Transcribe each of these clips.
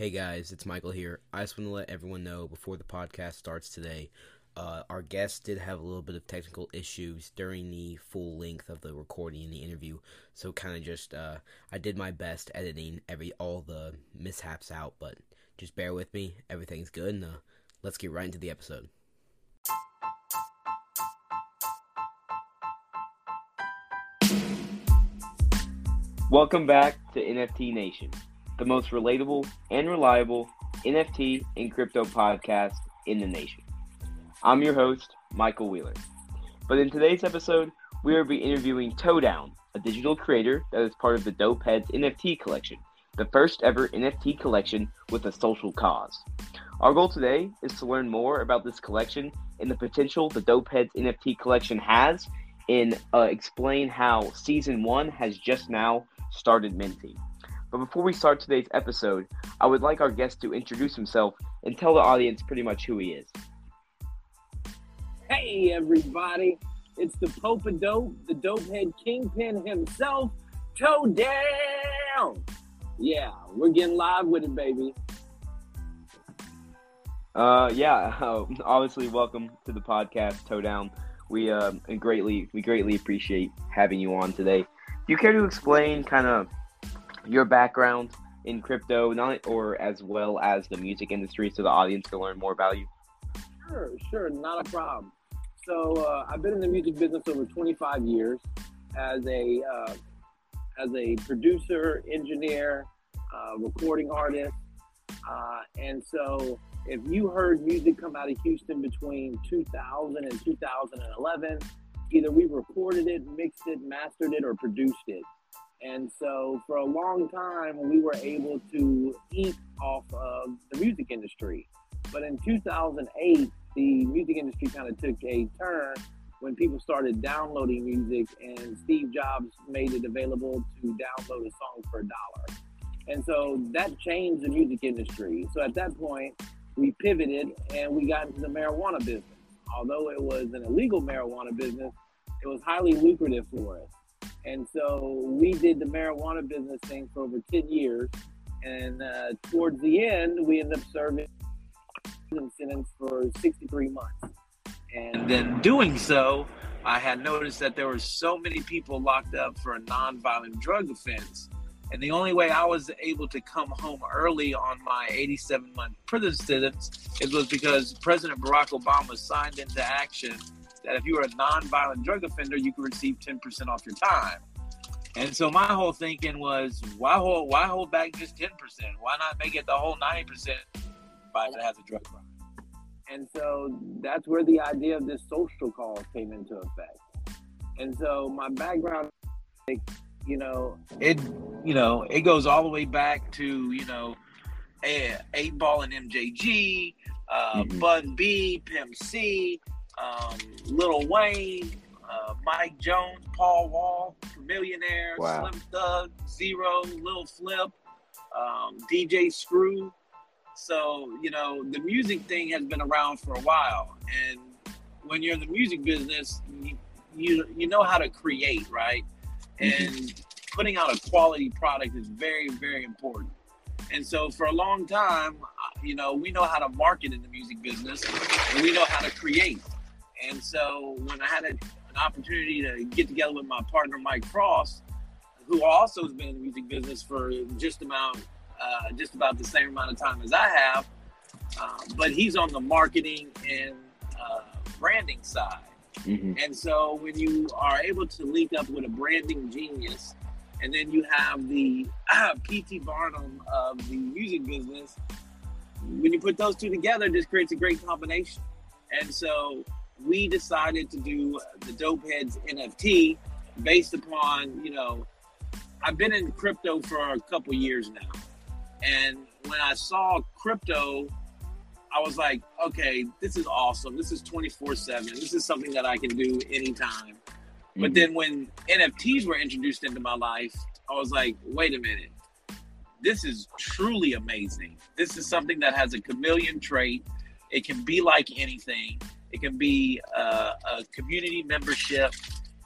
Hey guys, it's Michael here. I just want to let everyone know before the podcast starts today, uh, our guest did have a little bit of technical issues during the full length of the recording and the interview, so kind of just uh, I did my best editing every all the mishaps out, but just bear with me. Everything's good, and uh, let's get right into the episode. Welcome back to NFT Nation, the most relatable and reliable NFT and crypto podcast in the nation. I'm your host, Michael Wheeler. But in today's episode, we will be interviewing TowDown, a digital creator that is part of the Dope Heads NFT collection, the first ever NFT collection with a social cause. Our goal today is to learn more about this collection and the potential the Dope Heads NFT collection has, and uh, explain how season one has just now started minting. But before we start today's episode, I would like our guest to introduce himself and tell the audience pretty much who he is. Hey, everybody. It's the Pope of Dope, the dope head kingpin himself, TowDown. Yeah, we're getting live with it, baby. Uh, yeah, uh, obviously, welcome to the podcast, TowDown. We uh, greatly we greatly appreciate having you on today. Do you care to explain kind of your background in crypto, not or as well as the music industry, so the audience can learn more about you? Sure, sure, not a problem. So uh, I've been in the music business over 25 years as a uh, as a producer, engineer, uh, recording artist, uh, and so if you heard music come out of Houston between 2000 and 2011, either we recorded it, mixed it, mastered it, or produced it. And so for a long time, we were able to eat off of the music industry. But in 2008, the music industry kind of took a turn when people started downloading music, and Steve Jobs made it available to download a song for a dollar. And so that changed the music industry. So at that point, we pivoted and we got into the marijuana business. Although it was an illegal marijuana business, it was highly lucrative for us. And so we did the marijuana business thing for over 10 years. And uh, towards the end, we ended up serving prison sentence for 63 months. And then doing so, I had noticed that there were so many people locked up for a nonviolent drug offense. And the only way I was able to come home early on my 87 month prison sentence it was because President Barack Obama signed into action that if you were a nonviolent drug offender, you could receive 10% off your time. And so my whole thinking was, why hold why hold back just 10%? Why not make it the whole 90% by that has a drug problem? And so that's where the idea of this social cause came into effect. And so my background, you know, it you know it goes all the way back to you know, eight ball and MJG, uh, mm-hmm. Bun B, Pimp C, um, Lil Wayne, uh, Mike Jones, Paul Wall, Chamillionaire, wow. Slim Thug, Z-Ro, Lil Flip, um, DJ Screw. So, you know, the music thing has been around for a while. And when you're in the music business, you, you, you know how to create, right? Mm-hmm. And putting out a quality product is very, very important. And so for a long time, uh, you know, we know how to market in the music business and we know how to create. And so when I had a, an opportunity to get together with my partner Mike Frost, who also has been in the music business for just about uh, just about the same amount of time as I have, uh, but he's on the marketing and uh, branding side. Mm-hmm. And so when you are able to link up with a branding genius, and then you have the PT Barnum of the music business, when you put those two together, this creates a great combination. And so we decided to do the Dope Heads NFT based upon, you know, I've been in crypto for a couple years now. And when I saw crypto, I was like, okay, this is awesome. This is 24 7. This is something that I can do anytime. Mm-hmm. But then when NFTs were introduced into my life, I was like, wait a minute. This is truly amazing. This is something that has a chameleon trait. It can be like anything. It can be a, a community membership.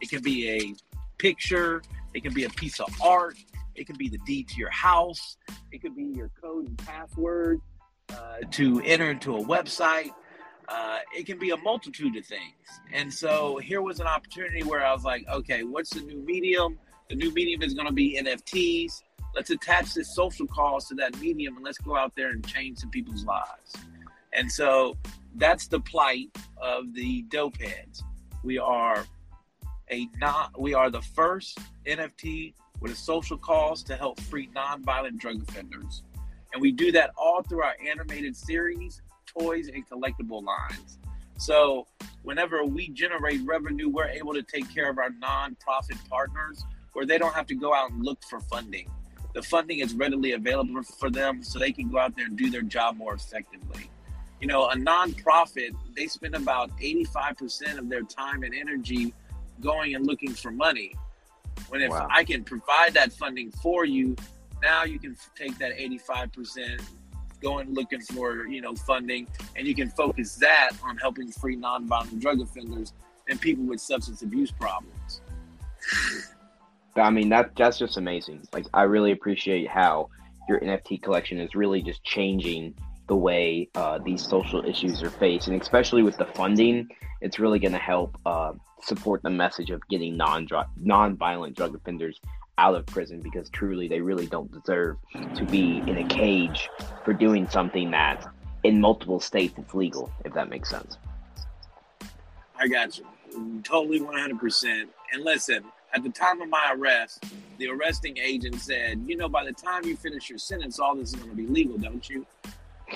It can be a picture. It can be a piece of art. It can be the deed to your house. It could be your code and password uh, to enter into a website. Uh, it can be a multitude of things. And so here was an opportunity where I was like, okay, what's the new medium? The new medium is going to be NFTs. Let's attach this social cause to that medium and let's go out there and change some people's lives. And so that's the plight of the dope heads. We are a not we are the first NFT with a social cause to help free nonviolent drug offenders. And we do that all through our animated series, toys, and collectible lines. So whenever we generate revenue, we're able to take care of our nonprofit partners where they don't have to go out and look for funding. The funding is readily available for them so they can go out there and do their job more effectively. You know, a nonprofit, they spend about 85% of their time and energy going and looking for money. When if wow. I can provide that funding for you, now you can take that 85%, going looking for, you know, funding, and you can focus that on helping free nonviolent drug offenders and people with substance abuse problems. I mean that that's just amazing. Like I really appreciate how your NFT collection is really just changing the way uh, these social issues are faced, and especially with the funding, it's really going to help uh, support the message of getting non non-violent drug offenders out of prison because truly they really don't deserve to be in a cage for doing something that in multiple states it's legal if that makes sense. I got you. Totally 100% and listen at the time of my arrest, the arresting agent said, You know, by the time you finish your sentence, all this is going to be legal, don't you?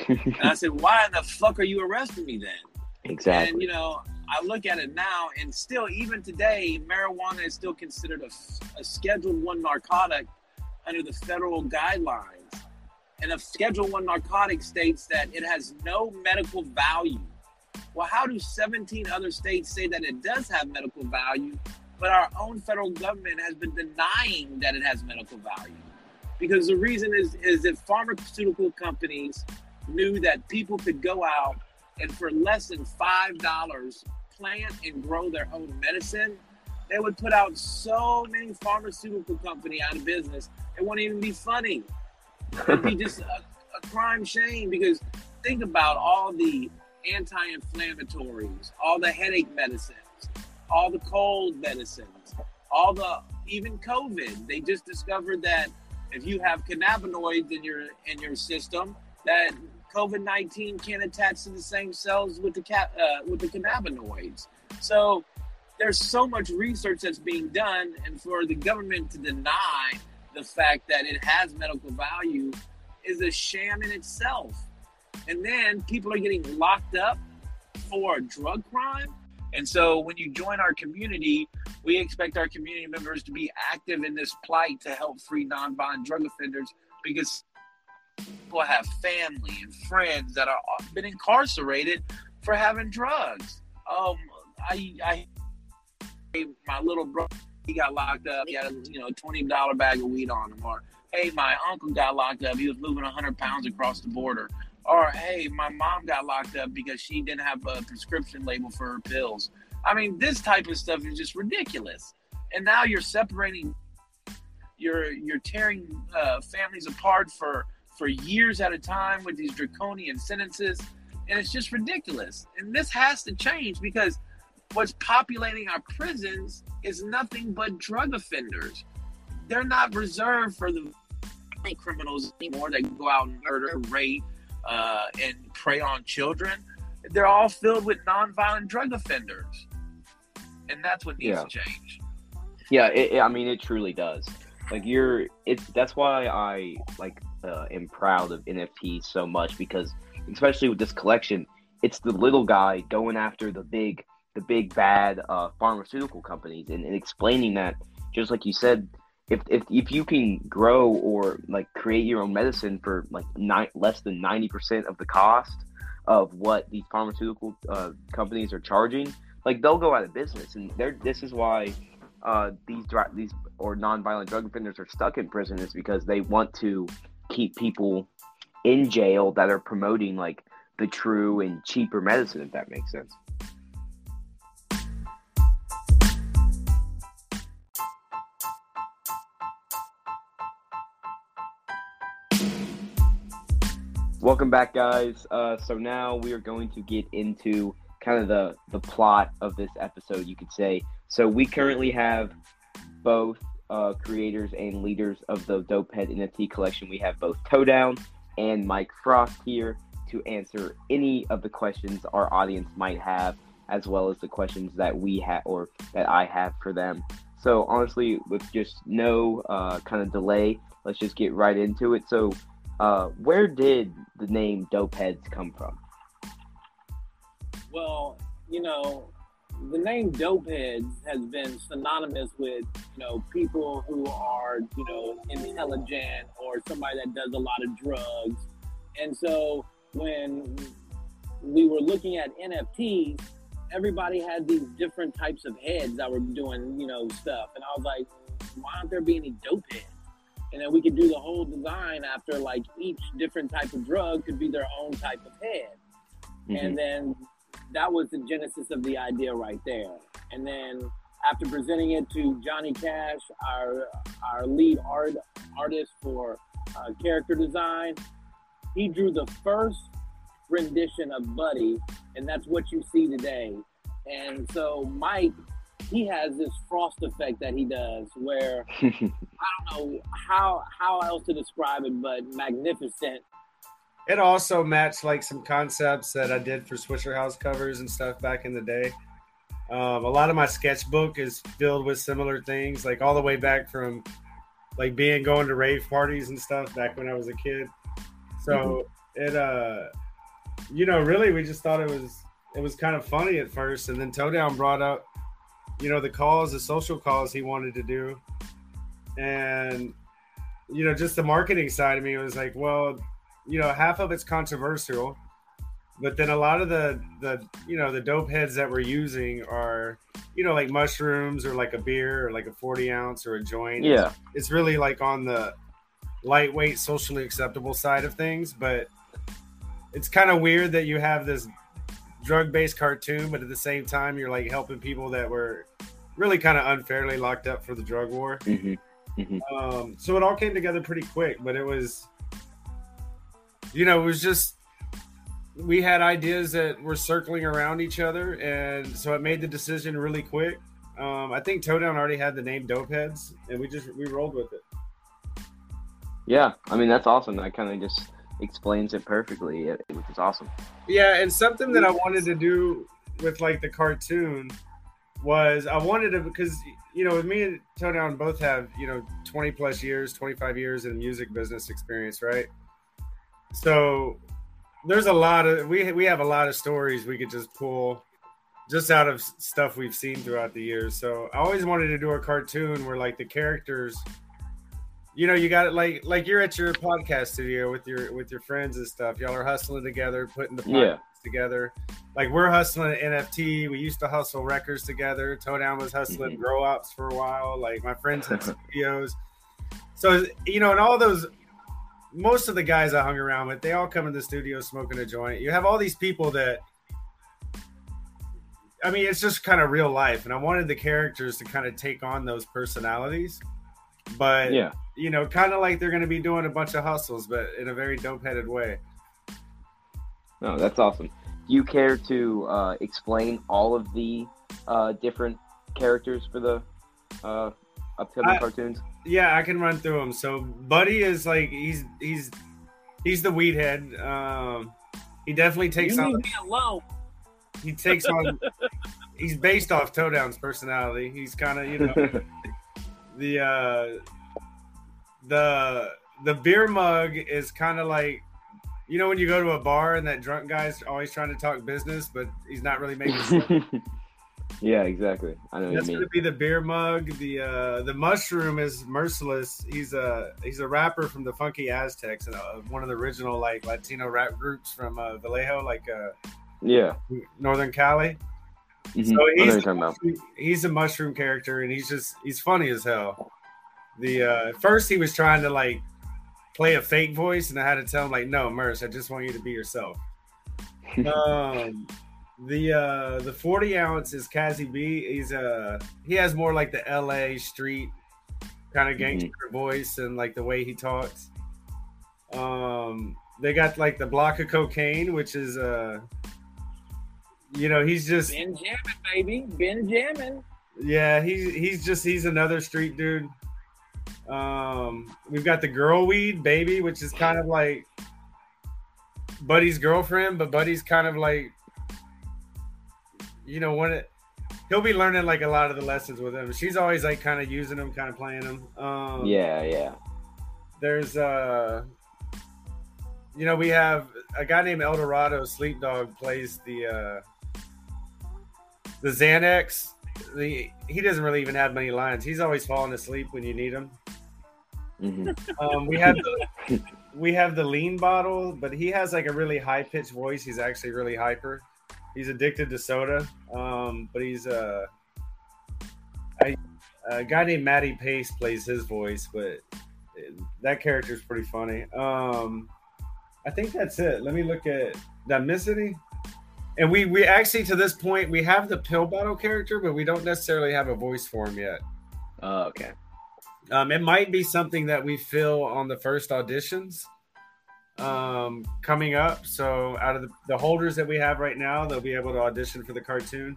And I said, Why in the fuck are you arresting me then? Exactly. And, you know, I look at it now, and still, even today, marijuana is still considered a, a Schedule One narcotic under the federal guidelines. And a Schedule One narcotic states that it has no medical value. Well, how do 17 other states say that it does have medical value, but our own federal government has been denying that it has medical value. Because the reason is is that pharmaceutical companies knew that people could go out and for less than five dollars plant and grow their own medicine, they would put out so many pharmaceutical company out of business. It wouldn't even be funny. It'd be just a, a crime shame because think about all the anti-inflammatories, all the headache medicines, all the cold medicines, all the even COVID. They just discovered that if you have cannabinoids in your in your system, that COVID nineteen can't attach to the same cells with the uh, with the cannabinoids. So there's so much research that's being done, and for the government to deny the fact that it has medical value is a sham in itself. And then people are getting locked up for a drug crime and so when you join our community, we expect our community members to be active in this plight to help free nonviolent drug offenders because people have family and friends that are been incarcerated for having drugs. Um, I, I, my little brother, he got locked up. He had a you know twenty dollar bag of weed on him. Or hey, my uncle got locked up. He was moving hundred pounds across the border or hey, my mom got locked up because she didn't have a prescription label for her pills. I mean, this type of stuff is just ridiculous. And now you're separating, you're you're tearing uh, families apart for for years at a time with these draconian sentences, and it's just ridiculous. And this has to change because what's populating our prisons is nothing but drug offenders. They're not reserved for the criminals anymore that go out and murder, rape, uh, and prey on children, they're all filled with nonviolent drug offenders, and that's what needs yeah. to change. Yeah, it, I mean, it truly does. Like you're, it's that's why I like uh, am proud of NFTs so much because, especially with this collection, it's the little guy going after the big, the big bad uh, pharmaceutical companies and, and explaining that, just like you said, if, if if you can grow or like create your own medicine for like ni- less than 90% of the cost of what these pharmaceutical uh, companies are charging like they'll go out of business. And this is why uh, these these or nonviolent drug offenders are stuck in prison is because they want to keep people in jail that are promoting like the true and cheaper medicine, if that makes sense. Welcome back, guys. Uh, so now we are going to get into kind of the the plot of this episode, you could say. So we currently have both uh, creators and leaders of the Dopehead NFT collection. We have both TowDown and Mike Frost here to answer any of the questions our audience might have, as well as the questions that we have or that I have for them. So honestly, with just no uh, kind of delay, let's just get right into it. So, uh, where did the name Dopeheads come from? Well, you know, the name Dopeheads has been synonymous with you know people who are you know intelligent or somebody that does a lot of drugs, and so when we were looking at NFTs, everybody had these different types of heads that were doing you know stuff, and I was like, why aren't there be any dope heads? And then we could do the whole design after like each different type of drug could be their own type of head. Mm-hmm. And then that was the genesis of the idea right there. And then after presenting it to Johnny Cash, our our lead art artist for uh, character design, he drew the first rendition of Buddy, and that's what you see today. And so Mike, he has this frost effect that he does, where I don't know how how else to describe it, but magnificent it also matched like some concepts that I did for Swishahouse covers and stuff back in the day. Um, a lot of my sketchbook is filled with similar things, like all the way back from like being going to rave parties and stuff back when I was a kid. So mm-hmm. it, uh, you know, really, we just thought it was it was kind of funny at first, and then TowDown brought up, you know, the calls, the social calls he wanted to do, and you know, just the marketing side of me was like, well, you know, half of it's controversial, but then a lot of the the you know the dope heads that we're using are you know like mushrooms or like a beer or like a 40 ounce or a joint yeah it's, really like on the lightweight socially acceptable side of things but it's kind of weird that you have this drug based cartoon but at the same time you're like helping people that were really kind of unfairly locked up for the drug war mm-hmm. Mm-hmm. Um, so it all came together pretty quick but it was you know, it was just we had ideas that were circling around each other, and so it made the decision really quick. Um, I think TowDown already had the name Dope Heads, and we just we rolled with it. Yeah, I mean that's awesome. That kind of just explains it perfectly, which is awesome. Yeah, and something that I wanted to do with like the cartoon was I wanted to because you know with me and TowDown both have you know 20 plus years, 25 years in music business experience, right? So there's a lot of we we have a lot of stories we could just pull just out of stuff we've seen throughout the years. So I always wanted to do a cartoon where like the characters you know, you got it like like you're at your podcast studio with your with your friends and stuff. Y'all are hustling together, putting the podcast yeah. together. Like we're hustling NFT. We used to hustle records together. TowDown was hustling mm-hmm. grow ups for a while. Like my friends had studios. So you know, and all those most of the guys I hung around with, they all come in the studio smoking a joint. You have all these people that I mean, it's just kind of real life, and I wanted the characters to kind of take on those personalities. But yeah, you know, kind of like they're going to be doing a bunch of hustles, but in a very dope-headed way. No, that's awesome. Do you care to uh, explain all of the uh, different characters for the uh, upcoming I, cartoons? Yeah, I can run through them. So Buddy is like he's he's he's the weed head. Um, he definitely takes you on. Me alone. He takes on. he's based off TowDown's personality. He's kind of you know the uh, the the beer mug is kind of like you know when you go to a bar and that drunk guy's always trying to talk business, but he's not really making sense. Yeah, exactly. I know. That's to be the beer mug. The uh, the mushroom is merciless. He's a he's a rapper from the Funky Aztecs and uh, one of the original like Latino rap groups from uh, Vallejo, like uh, yeah, Northern Cali. Mm-hmm. So he's a, he's a mushroom character, and he's just he's funny as hell. The uh, first he was trying to like play a fake voice, and I had to tell him like, no, Merce, I just want you to be yourself. um, the uh the 40 ounce is Kazi B. He's uh he has more like the LA street kind of mm-hmm. gangster mm-hmm. voice and like the way he talks. Um they got like the block of cocaine, which is uh, you know, he's just Benjamin, baby, Benjamin. Yeah, he's he's just he's another street dude. Um, we've got the girl weed baby, which is kind of like Buddy's girlfriend, but Buddy's kind of like, you know, when it, he'll be learning like a lot of the lessons with him. She's always like kind of using him, kind of playing him. Um, Yeah, yeah. there's uh you know we have a guy named eldorado sleep dog plays the uh the xanax the he doesn't really even have many lines he's always falling asleep when you need him hmm um we have the we have the lean bottle but he has like a really high pitched voice he's actually really hyper he's addicted to soda um but he's uh I, a guy named Matty Pace plays his voice, but that character is pretty funny. Um, I think that's it. Let me look at. Did I miss any? And we we actually to this point we have the pill bottle character, but we don't necessarily have a voice for him yet. Oh, okay. Um, it might be something that we fill on the first auditions um, coming up. So out of the, the holders that we have right now, they'll be able to audition for the cartoon.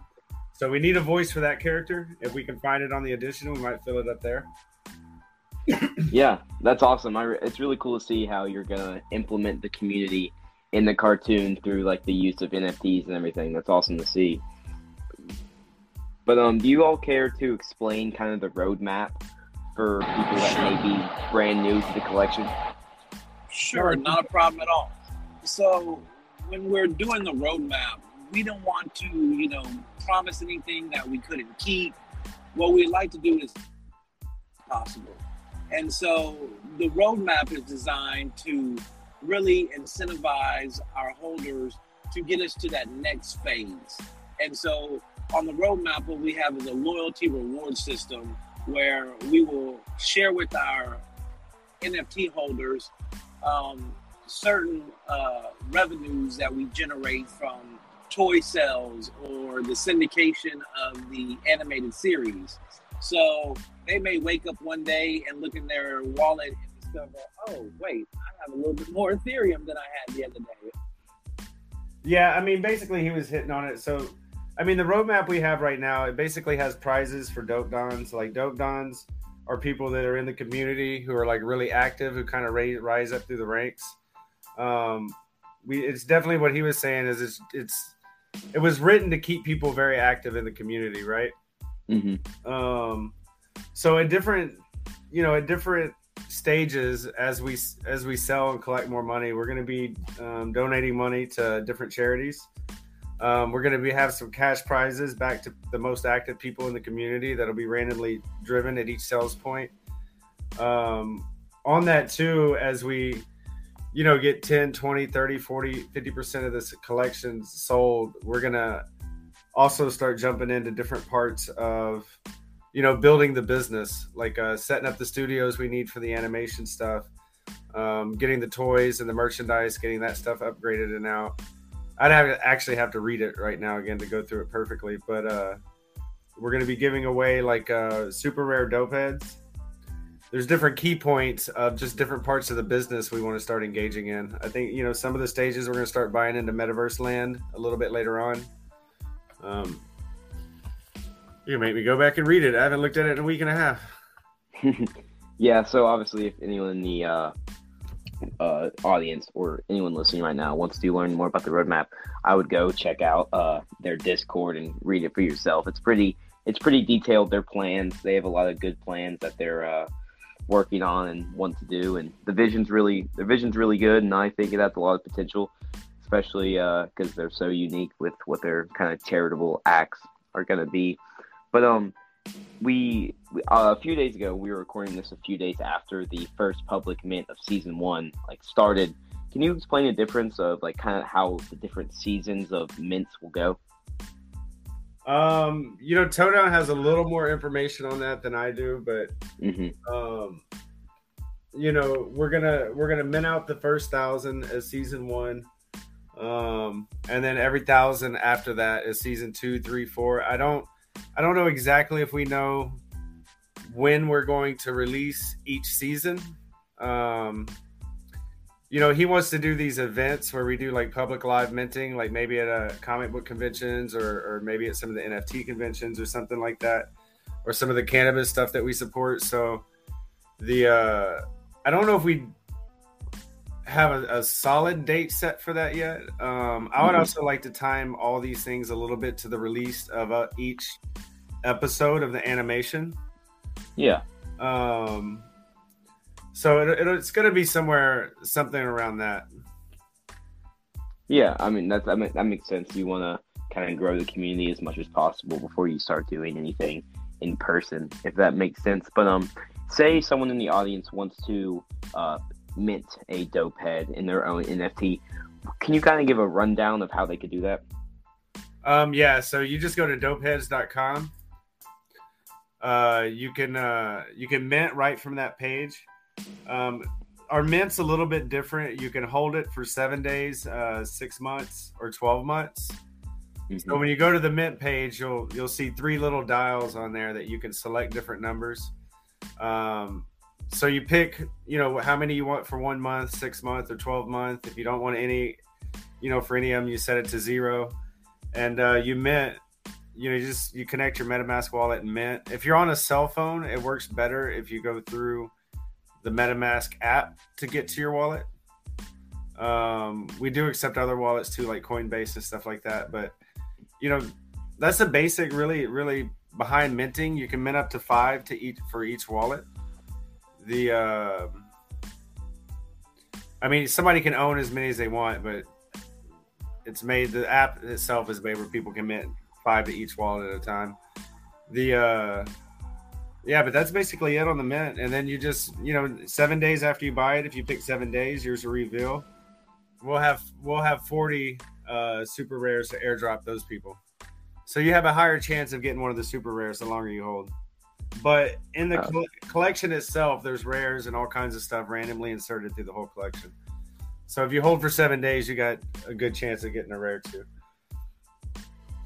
So we need a voice for that character. If we can find it on the audition, we might fill it up there. Yeah, that's awesome. I, re- it's really cool to see how you're gonna implement the community in the cartoon through like the use of NFTs and everything. That's awesome to see. But um, do you all care to explain kind of the roadmap for people that may be brand new to the collection? Sure, not a problem at all. So when we're doing the roadmap, we don't want to, you know, promise anything that we couldn't keep. What we like to do is possible. And so the roadmap is designed to really incentivize our holders to get us to that next phase. And so on the roadmap, what we have is a loyalty reward system where we will share with our NFT holders um, certain uh, revenues that we generate from toy sales or the syndication of the animated series. So they may wake up one day and look in their wallet and discover, oh, wait, I have a little bit more Ethereum than I had the other day. Yeah, I mean, basically, he was hitting on it. So, I mean, the roadmap we have right now, it basically has prizes for dope dons. Like, dope dons are people that are in the community who are like really active, who kind of rise, rise up through the ranks. Um, we, it's definitely what he was saying is it's, it's, it was written to keep people very active in the community, right? Mm-hmm. um so at different you know at different stages as we as we sell and collect more money we're going to be um, donating money to different charities um, we're going to be have some cash prizes back to the most active people in the community that'll be randomly driven at each sales point. Um, on that too as we you know get 10 20 30 40 50% of this collection sold we're going to also start jumping into different parts of you know building the business like uh, setting up the studios we need for the animation stuff um, getting the toys and the merchandise getting that stuff upgraded and out i'd have to actually have to read it right now again to go through it perfectly but uh, we're going to be giving away like uh, super rare dope heads there's different key points of just different parts of the business we want to start engaging in i think you know some of the stages we're going to start buying into metaverse land a little bit later on um, you make me go back and read it. I haven't looked at it in a week and a half. yeah, so obviously, if anyone in the uh, uh, audience or anyone listening right now wants to learn more about the roadmap, I would go check out uh, their Discord and read it for yourself. It's pretty, it's pretty detailed. Their plans, they have a lot of good plans that they're uh, working on and want to do, and the vision's really, the vision's really good, and I think it has a lot of potential, especially because they're so unique with what their kind of charitable acts are going to be. But um, we uh, a few days ago we were recording this a few days after the first public mint of season one like started. Can you explain the difference of like kind of how the different seasons of mints will go? Um, you know, TowDown has a little more information on that than I do, but Mm-hmm. um, you know, we're gonna we're gonna mint out the first thousand as season one, um, and then every thousand after that is season two, three, four. I don't I don't know exactly if we know when we're going to release each season. Um, you know, he wants to do these events where we do like public live minting, like maybe at a comic book conventions or, or maybe at some of the NFT conventions or something like that, or some of the cannabis stuff that we support. So the uh, I don't know if we have a, a solid date set for that yet. Um, I would Mhm. also like to time all these things a little bit to the release of uh, each episode of the animation. Yeah. Um, so it, it, it's going to be somewhere, something around that. Yeah, I mean that's I mean, that makes sense. You want to kind of grow the community as much as possible before you start doing anything in person, if that makes sense. But um, say someone in the audience wants to uh, mint a dope head in their own NFT. Can you kind of give a rundown of how they could do that? Um, yeah, so you just go to dopeheads.com. Uh, you can uh, you can mint right from that page. Um, our mint's a little bit different. You can hold it for seven days, uh, six months, or twelve months. So when you go to the mint page, you'll you'll see three little dials on there that you can select different numbers. Um, so you pick, you know, how many you want for one month, six month, or twelve month. If you don't want any, you know, for any of them, you set it to zero, and uh, you mint. You know, you just you connect your MetaMask wallet and mint. If you're on a cell phone, it works better if you go through the MetaMask app to get to your wallet. Um, we do accept other wallets too, like Coinbase and stuff like that, but you know that's the basic really really behind minting you can mint up to five to each for each wallet the uh i mean somebody can own as many as they want but it's made the app itself is made where people can mint five to each wallet at a time the uh yeah but that's basically it on the mint and then you just you know seven days after you buy it if you pick seven days yours a reveal we'll have we'll have 40 uh, super rares to airdrop those people. So you have a higher chance of getting one of the super rares the longer you hold. But in the Oh. coll- collection itself, there's rares and all kinds of stuff randomly inserted through the whole collection. So if you hold for seven days, you got a good chance of getting a rare too.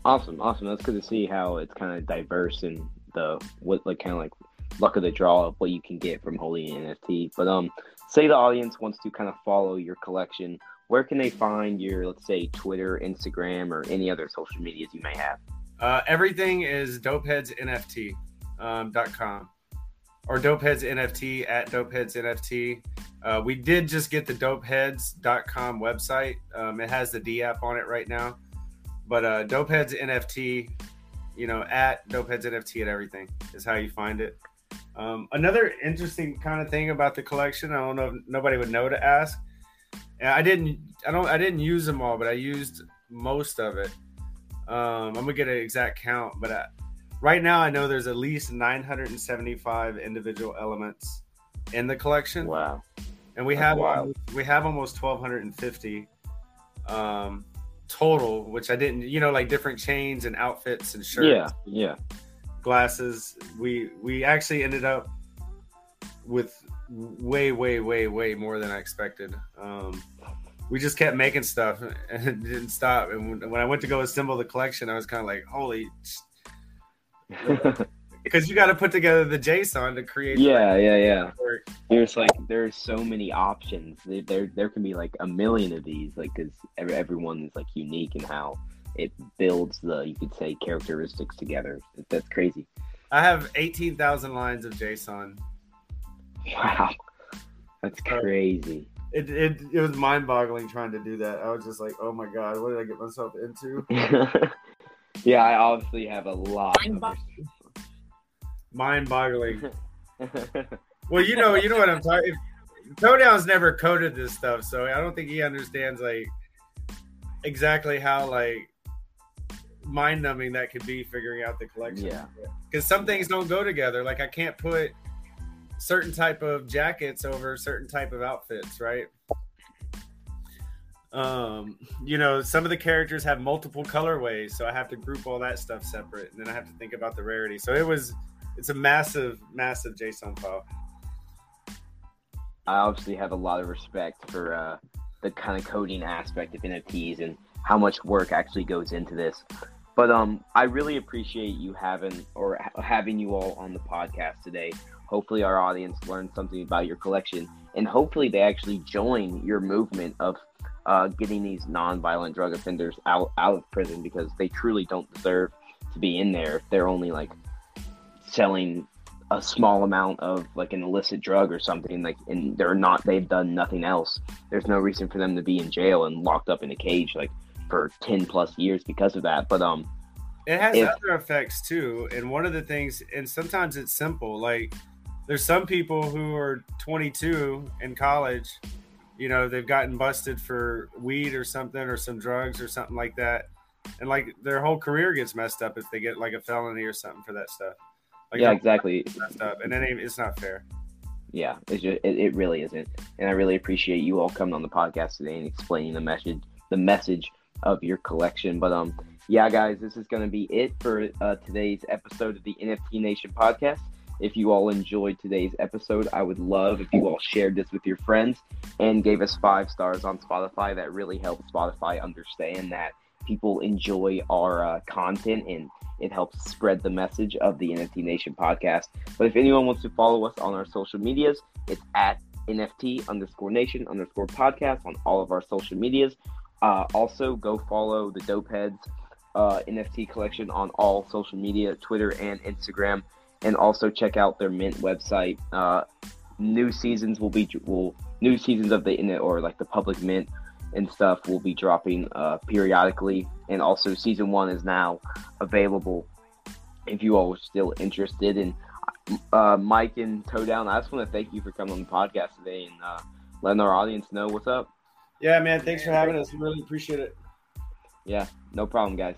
Awesome, awesome. That's good to see how it's kind of diverse and the what like kind of like luck of the draw of what you can get from holding an NFT. But um, say the audience wants to kind of follow your collection. Where can they find your let's say Twitter, Instagram, or any other social medias you may have? Uh, everything is dopeheadsnft um, dot com or dopeheads nft at dopeheads nft. Uh, we did just get the dopeheads.com website. Um, it has the D app on it right now. But uh, dopeheads nft, you know, at dopeheads nft at everything is how you find it. Um, another interesting kind of thing about the collection, I don't know if nobody would know to ask. And I didn't, I don't, I didn't use them all, but I used most of it. Um, I'm gonna get an exact count, but uh right now I know there's at least 975 individual elements in the collection, Wow. and we That's have wild. we have almost 1,250 um, total, which I didn't, you know, like different chains and outfits and shirts, Yeah, yeah. glasses. We we actually ended up with way, way, way, way more than I expected. Um, we just kept making stuff and didn't stop. And when, when I went to go assemble the collection, I was kind of like, holy, because you got to put together the JSON to create. the yeah, yeah, yeah. work. There's like there's so many options. There there, there can be like a million of these, like because every, everyone is like unique in how it builds the you could say characteristics together. That's crazy. I have 18,000 lines of JSON. Wow, that's uh, crazy. It, it, it was mind boggling trying to do that. I was just like, oh my God, what did I get myself into? yeah, I obviously have a lot. Mind, bo- Mind boggling. Well, you know, you know what I'm talking. TowDown's never coded this stuff, so I don't think he understands like exactly how like mind numbing that could be figuring out the collection. Yeah. because some things don't go together. Like I can't put certain type of jackets over certain type of outfits, right? Um, you know, some of the characters have multiple colorways, so I have to group all that stuff separate, and then I have to think about the rarity. So it was, it's a massive, massive JSON file. I obviously have a lot of respect for uh, the kind of coding aspect of NFTs and how much work actually goes into this. But um, I really appreciate you having or ha- having you all on the podcast today. hopefully our audience learned something about your collection, and hopefully they actually join your movement of uh, getting these non-violent drug offenders out out of prison because they truly don't deserve to be in there if they're only like selling a small amount of like an illicit drug or something like and they're not they've done nothing else. There's no reason for them to be in jail and locked up in a cage like for 10 plus years because of that but um it has if- other effects too and one of the things and sometimes it's simple like there's some people who are 22 in college you know they've gotten busted for weed or something or some drugs or something like that. And like their whole career gets messed up if they get like a felony or something for that stuff. Like yeah exactly. messed up. And it it's not fair. Yeah it's just, it, it really isn't. And i really appreciate you all coming on the podcast today and explaining the message the message of your collection. But um yeah guys this is going to be it for uh, today's episode of the nft nation podcast if you all enjoyed today's episode i would love if you all shared this with your friends and gave us five stars on spotify. That really helps spotify understand that people enjoy our uh, content and it helps spread the message of the nft nation podcast. But if anyone wants to follow us on our social medias, it's at NFT underscore nation underscore podcast on all of our social medias. Uh, also, go follow the Dope Heads uh, NFT collection on all social media, Twitter and Instagram, and also check out their Mint website. Uh, new seasons will be will new seasons of the or like the public Mint and stuff will be dropping uh, periodically, and also season one is now available if you all are still interested in uh, Mike and Down, I just want to thank you for coming on the podcast today and uh, letting our audience know what's up. yeah man thanks for having us we really appreciate it Yeah, no problem, guys.